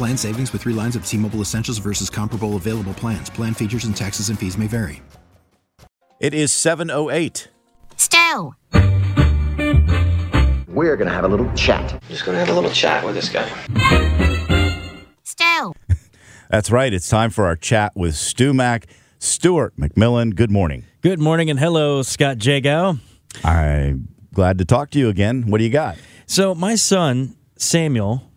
Plan savings with three lines of T Mobile Essentials versus comparable available plans. Plan features and taxes and fees may vary. It is 708. Stu. We're going to have a little chat. Just going to have a little chat with this guy. Stu. That's right. It's time for our chat with Stu Mac. Stuart McMillan, good morning. Good morning and hello, Scott Jagow. I'm glad to talk to you again. What do you got? So, my son, Samuel,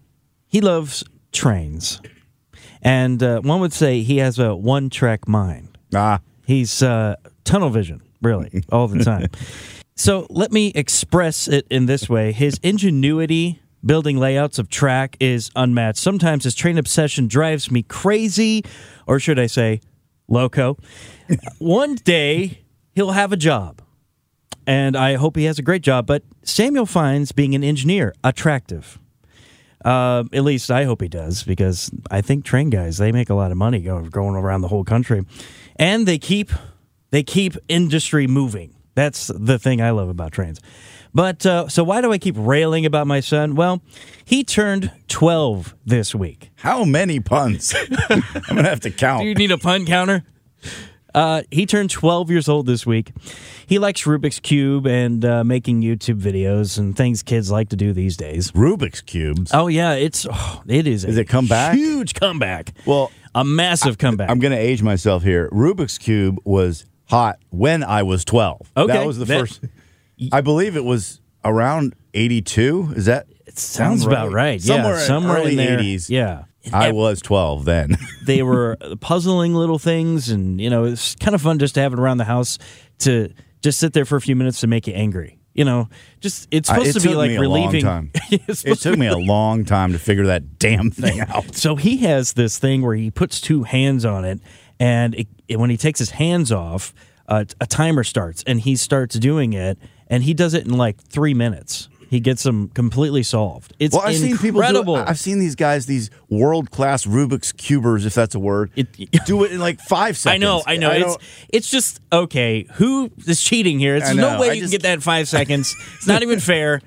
he loves trains. And uh, one would say he has a one track mind. Ah, He's uh, tunnel vision, really, all the time. so let me express it in this way his ingenuity building layouts of track is unmatched. Sometimes his train obsession drives me crazy, or should I say, loco. One day he'll have a job. And I hope he has a great job. But Samuel finds being an engineer attractive. Uh, at least I hope he does, because I think train guys they make a lot of money going going around the whole country, and they keep they keep industry moving. That's the thing I love about trains. But uh, so why do I keep railing about my son? Well, he turned twelve this week. how many puns? I'm going to have to count. Do you need a pun counter? Uh, he turned 12 years old this week. He likes Rubik's Cube and uh, making YouTube videos and things kids like to do these days. Rubik's Cubes. Oh yeah, it's oh, it is. Is a it come back? Huge comeback. Well, a massive comeback. I'm going to age myself here. Rubik's Cube was hot when I was 12. Okay, That was the that- first. I believe it was around 82. Is that? it sounds sound about right. Somewhere, yeah, somewhere in the 80s. Yeah. I was 12 then. they were puzzling little things, and you know it's kind of fun just to have it around the house to just sit there for a few minutes to make you angry. You know, just it's supposed it to be like relieving. time. It took me a long time to figure that damn thing out. So he has this thing where he puts two hands on it, and it, it- when he takes his hands off, uh, a timer starts, and he starts doing it, and he does it in like three minutes. He gets them completely solved. It's Well, I've seen people do incredible. I've seen these guys, these world class Rubik's cubers, if that's a word, It- do it in like five seconds. I know, I know. it's it's just okay. Who is cheating here? It's no way I you just- can get that in five seconds. It's not even fair.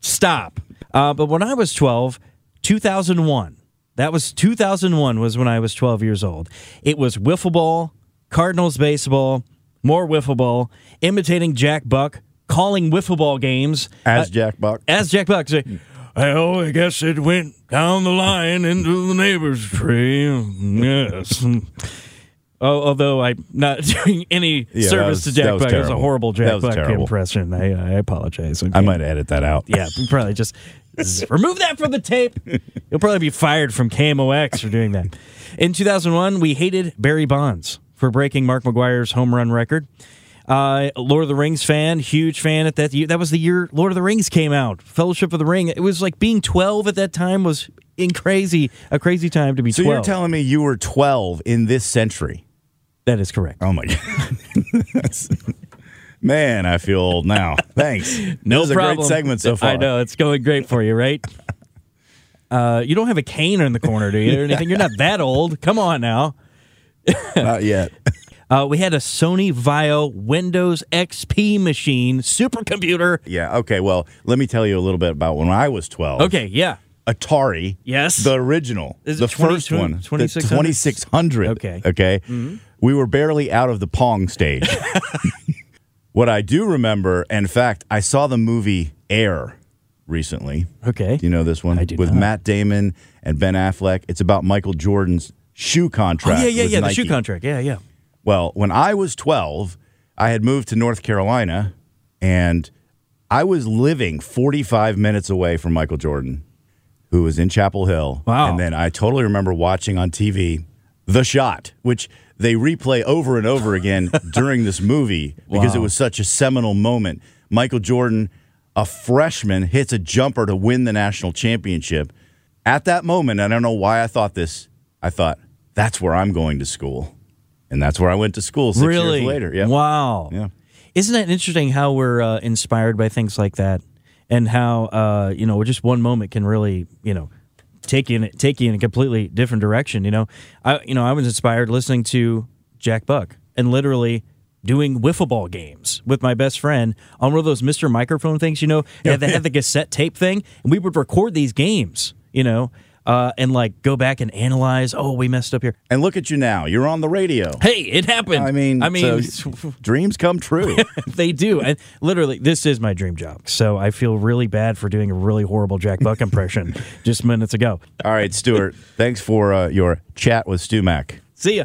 Stop. Uh, but when I was twelve, two thousand one. That was two thousand one. Was when I was twelve years old. It was wiffle ball, Cardinals baseball, more wiffle ball, imitating Jack Buck, calling wiffle ball games as Uh, Jack Buck. as Jack Buck say, well, I guess it went down the line into the neighbor's tree. Yes. Oh, although I'm not doing any Yeah, service was- to Jack Buck. It was a horrible Jack Buck terrible. impression. I, I apologize. I okay? might edit that out. Yeah, we probably just remove that from the tape. You'll probably be fired from KMOX for doing that. In 2001, we hated Barry Bonds for breaking Mark McGwire's home run record. Uh, Lord of the Rings fan, huge fan at that year. That was the year Lord of the Rings came out. Fellowship of the Ring. It was like being 12 at that time was in crazy, a crazy time to be So 12. you're telling me you were 12 in this century? that is correct. Oh my god. Man, I feel old now. Thanks. No this is problem. a great segment so far. I know it's going great for you, right? Uh, you don't have a cane in the corner, do you? Or anything? You're not that old. Come on now. Not yet. Uh, we had a Sony Vaio Windows XP machine, supercomputer. Yeah. Okay. Well, let me tell you a little bit about when I was 12. Okay, yeah. Atari. Yes. The original. Is the 20 first one. 2600? 2600. Okay. Mm-hmm. Okay. We were barely out of the Pong stage. what I do remember, in fact, I saw the movie Air recently. Okay. Do you know this one? I do With not. Matt Damon and Ben Affleck. It's about Michael Jordan's shoe Oh contract. yeah, yeah, with yeah. The shoe contract. Yeah, yeah. Well, when I was 12, I had moved to North Carolina and I was living 45 minutes away from Michael Jordan, who was in Chapel Hill. Wow. And then I totally remember watching on TV The Shot, which they replay over and over again during this movie because it was such a seminal moment. Michael Jordan, a freshman, hits a jumper to win the national championship. At that moment, I don't know why I thought this, I thought, that's where I'm going to school. And that's where I went to school six really? years later. Yeah. Wow. Yeah. Isn't that interesting how we're uh, inspired by things like that, and how uh, you know just one moment can really you know take you in take you in a completely different direction. You know, I you know I was inspired listening to Jack Buck and literally doing wiffle ball games with my best friend on one of those Mr. Microphone things. You know, yeah, they had the cassette tape thing, and we would record these games. You know. Uh, and like go back and analyze. Oh, we messed up here. And look at you now. You're on the radio. Hey, it happened. I mean, I mean, so dreams come true. they do. And literally, this is my dream job. So I feel really bad for doing a really horrible Jack Buck impression just minutes ago. All right, Stuart. thanks for uh, your chat with Stu Mac. See ya.